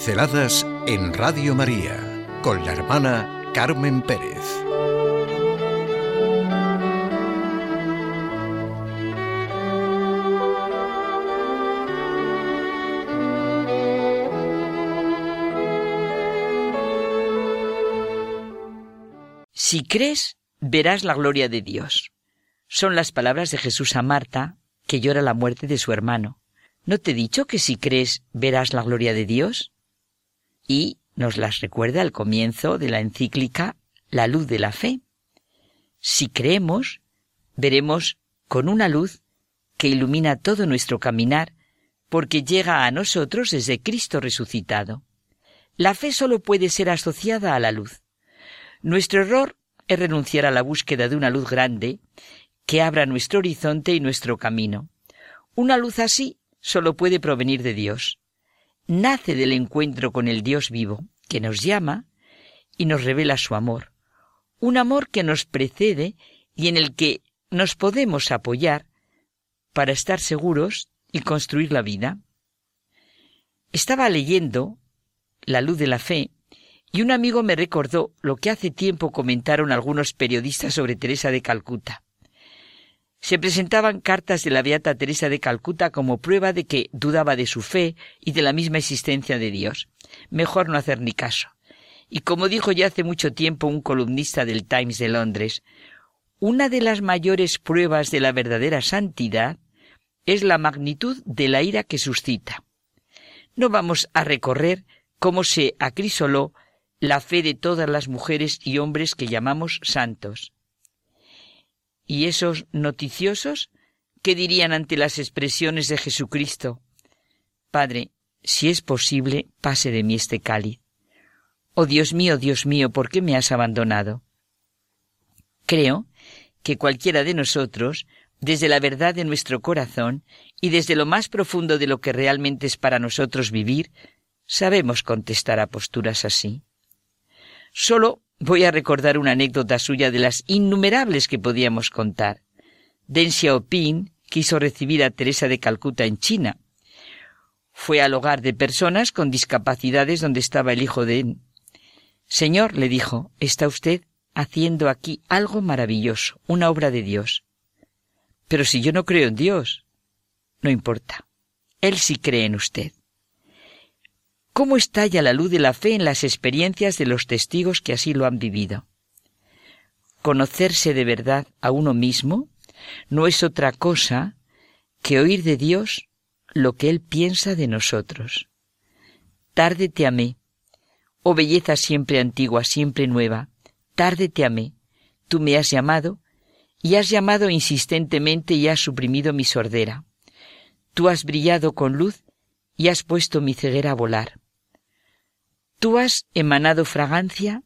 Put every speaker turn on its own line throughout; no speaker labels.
Pinceladas en Radio María con la hermana Carmen Pérez.
Si crees, verás la gloria de Dios. Son las palabras de Jesús a Marta, que llora la muerte de su hermano. ¿No te he dicho que si crees verás la gloria de Dios? Y nos las recuerda al comienzo de la encíclica La luz de la fe. Si creemos, veremos con una luz que ilumina todo nuestro caminar, porque llega a nosotros desde Cristo resucitado. La fe solo puede ser asociada a la luz. Nuestro error es renunciar a la búsqueda de una luz grande que abra nuestro horizonte y nuestro camino. Una luz así solo puede provenir de Dios. Nace del encuentro con el Dios vivo, que nos llama y nos revela su amor. Un amor que nos precede y en el que nos podemos apoyar para estar seguros y construir la vida. Estaba leyendo La luz de la fe y un amigo me recordó lo que hace tiempo comentaron algunos periodistas sobre Teresa de Calcuta. Se presentaban cartas de la Beata Teresa de Calcuta como prueba de que dudaba de su fe y de la misma existencia de Dios. Mejor no hacer ni caso. Y como dijo ya hace mucho tiempo un columnista del Times de Londres, una de las mayores pruebas de la verdadera santidad es la magnitud de la ira que suscita. No vamos a recorrer cómo se acrisoló la fe de todas las mujeres y hombres que llamamos santos. ¿Y esos noticiosos qué dirían ante las expresiones de Jesucristo? Padre, si es posible, pase de mí este cáliz. Oh Dios mío, Dios mío, ¿por qué me has abandonado? Creo que cualquiera de nosotros, desde la verdad de nuestro corazón y desde lo más profundo de lo que realmente es para nosotros vivir, sabemos contestar a posturas así. Solo Voy a recordar una anécdota suya de las innumerables que podíamos contar. Deng Xiaoping quiso recibir a Teresa de Calcuta en China. Fue al hogar de personas con discapacidades donde estaba el hijo de Señor, le dijo, está usted haciendo aquí algo maravilloso, una obra de Dios. Pero si yo no creo en Dios, no importa. Él sí cree en usted cómo estalla la luz de la fe en las experiencias de los testigos que así lo han vivido. Conocerse de verdad a uno mismo no es otra cosa que oír de Dios lo que Él piensa de nosotros. Tarde te amé, oh belleza siempre antigua, siempre nueva, tarde te amé, tú me has llamado, y has llamado insistentemente y has suprimido mi sordera. Tú has brillado con luz y has puesto mi ceguera a volar. Tú has emanado fragancia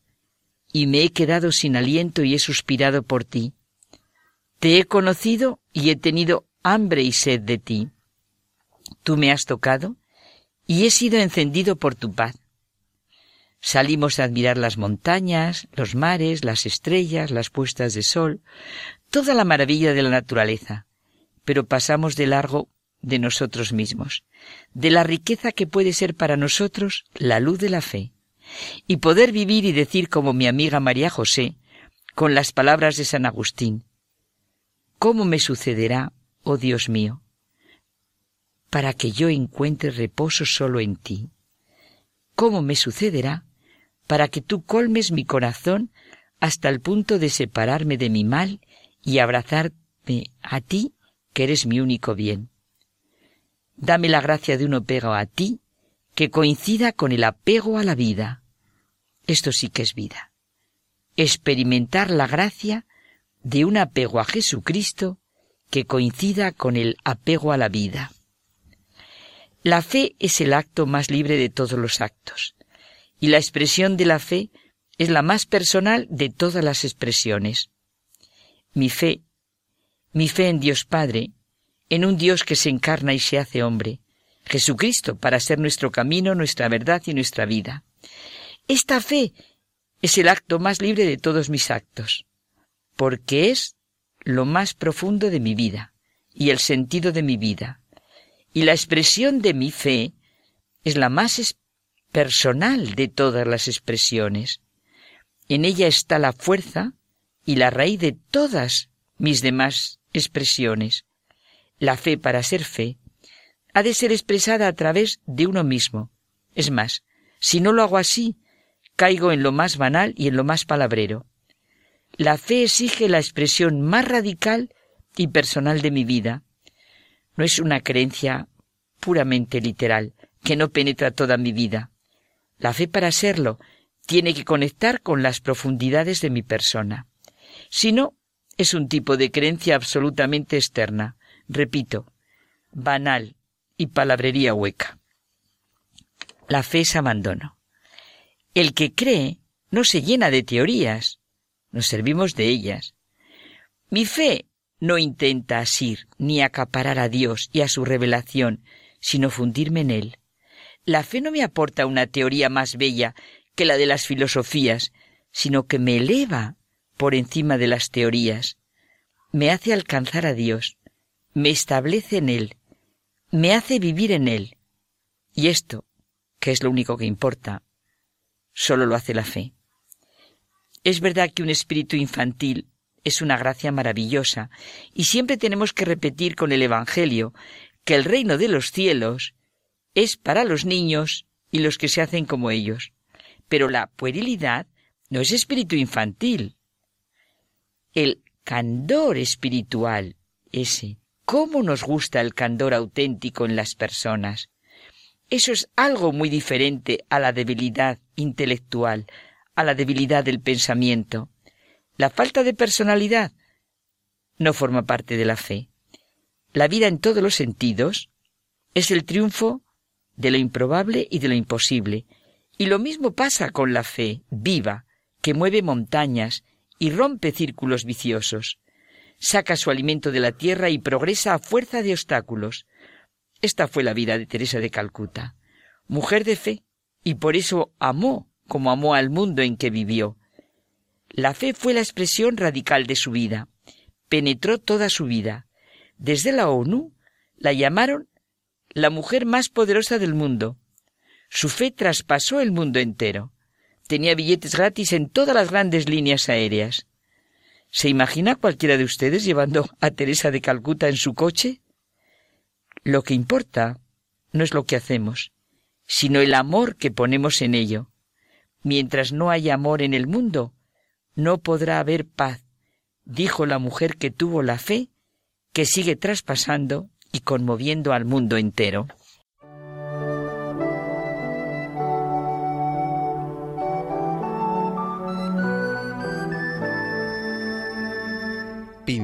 y me he quedado sin aliento y he suspirado por ti. Te he conocido y he tenido hambre y sed de ti. Tú me has tocado y he sido encendido por tu paz. Salimos a admirar las montañas, los mares, las estrellas, las puestas de sol, toda la maravilla de la naturaleza, pero pasamos de largo de nosotros mismos, de la riqueza que puede ser para nosotros la luz de la fe, y poder vivir y decir como mi amiga María José, con las palabras de San Agustín, ¿cómo me sucederá, oh Dios mío, para que yo encuentre reposo solo en ti? ¿Cómo me sucederá para que tú colmes mi corazón hasta el punto de separarme de mi mal y abrazarme a ti, que eres mi único bien? Dame la gracia de un apego a ti que coincida con el apego a la vida. Esto sí que es vida. Experimentar la gracia de un apego a Jesucristo que coincida con el apego a la vida. La fe es el acto más libre de todos los actos, y la expresión de la fe es la más personal de todas las expresiones. Mi fe, mi fe en Dios Padre, en un Dios que se encarna y se hace hombre, Jesucristo, para ser nuestro camino, nuestra verdad y nuestra vida. Esta fe es el acto más libre de todos mis actos, porque es lo más profundo de mi vida y el sentido de mi vida. Y la expresión de mi fe es la más personal de todas las expresiones. En ella está la fuerza y la raíz de todas mis demás expresiones. La fe para ser fe ha de ser expresada a través de uno mismo. Es más, si no lo hago así, caigo en lo más banal y en lo más palabrero. La fe exige la expresión más radical y personal de mi vida. No es una creencia puramente literal, que no penetra toda mi vida. La fe para serlo tiene que conectar con las profundidades de mi persona. Si no, es un tipo de creencia absolutamente externa, repito, banal y palabrería hueca. La fe es abandono. El que cree no se llena de teorías, nos servimos de ellas. Mi fe no intenta asir ni acaparar a Dios y a su revelación, sino fundirme en Él. La fe no me aporta una teoría más bella que la de las filosofías, sino que me eleva por encima de las teorías, me hace alcanzar a Dios, me establece en Él, me hace vivir en Él. Y esto, que es lo único que importa, solo lo hace la fe. Es verdad que un espíritu infantil es una gracia maravillosa, y siempre tenemos que repetir con el Evangelio que el reino de los cielos es para los niños y los que se hacen como ellos. Pero la puerilidad no es espíritu infantil. El candor espiritual, ese, cómo nos gusta el candor auténtico en las personas. Eso es algo muy diferente a la debilidad intelectual, a la debilidad del pensamiento. La falta de personalidad no forma parte de la fe. La vida en todos los sentidos es el triunfo de lo improbable y de lo imposible. Y lo mismo pasa con la fe viva, que mueve montañas y rompe círculos viciosos. Saca su alimento de la tierra y progresa a fuerza de obstáculos. Esta fue la vida de Teresa de Calcuta, mujer de fe, y por eso amó como amó al mundo en que vivió. La fe fue la expresión radical de su vida, penetró toda su vida. Desde la ONU la llamaron la mujer más poderosa del mundo. Su fe traspasó el mundo entero. Tenía billetes gratis en todas las grandes líneas aéreas. ¿Se imagina cualquiera de ustedes llevando a Teresa de Calcuta en su coche? Lo que importa no es lo que hacemos, sino el amor que ponemos en ello. Mientras no haya amor en el mundo, no podrá haber paz, dijo la mujer que tuvo la fe, que sigue traspasando y conmoviendo al mundo entero.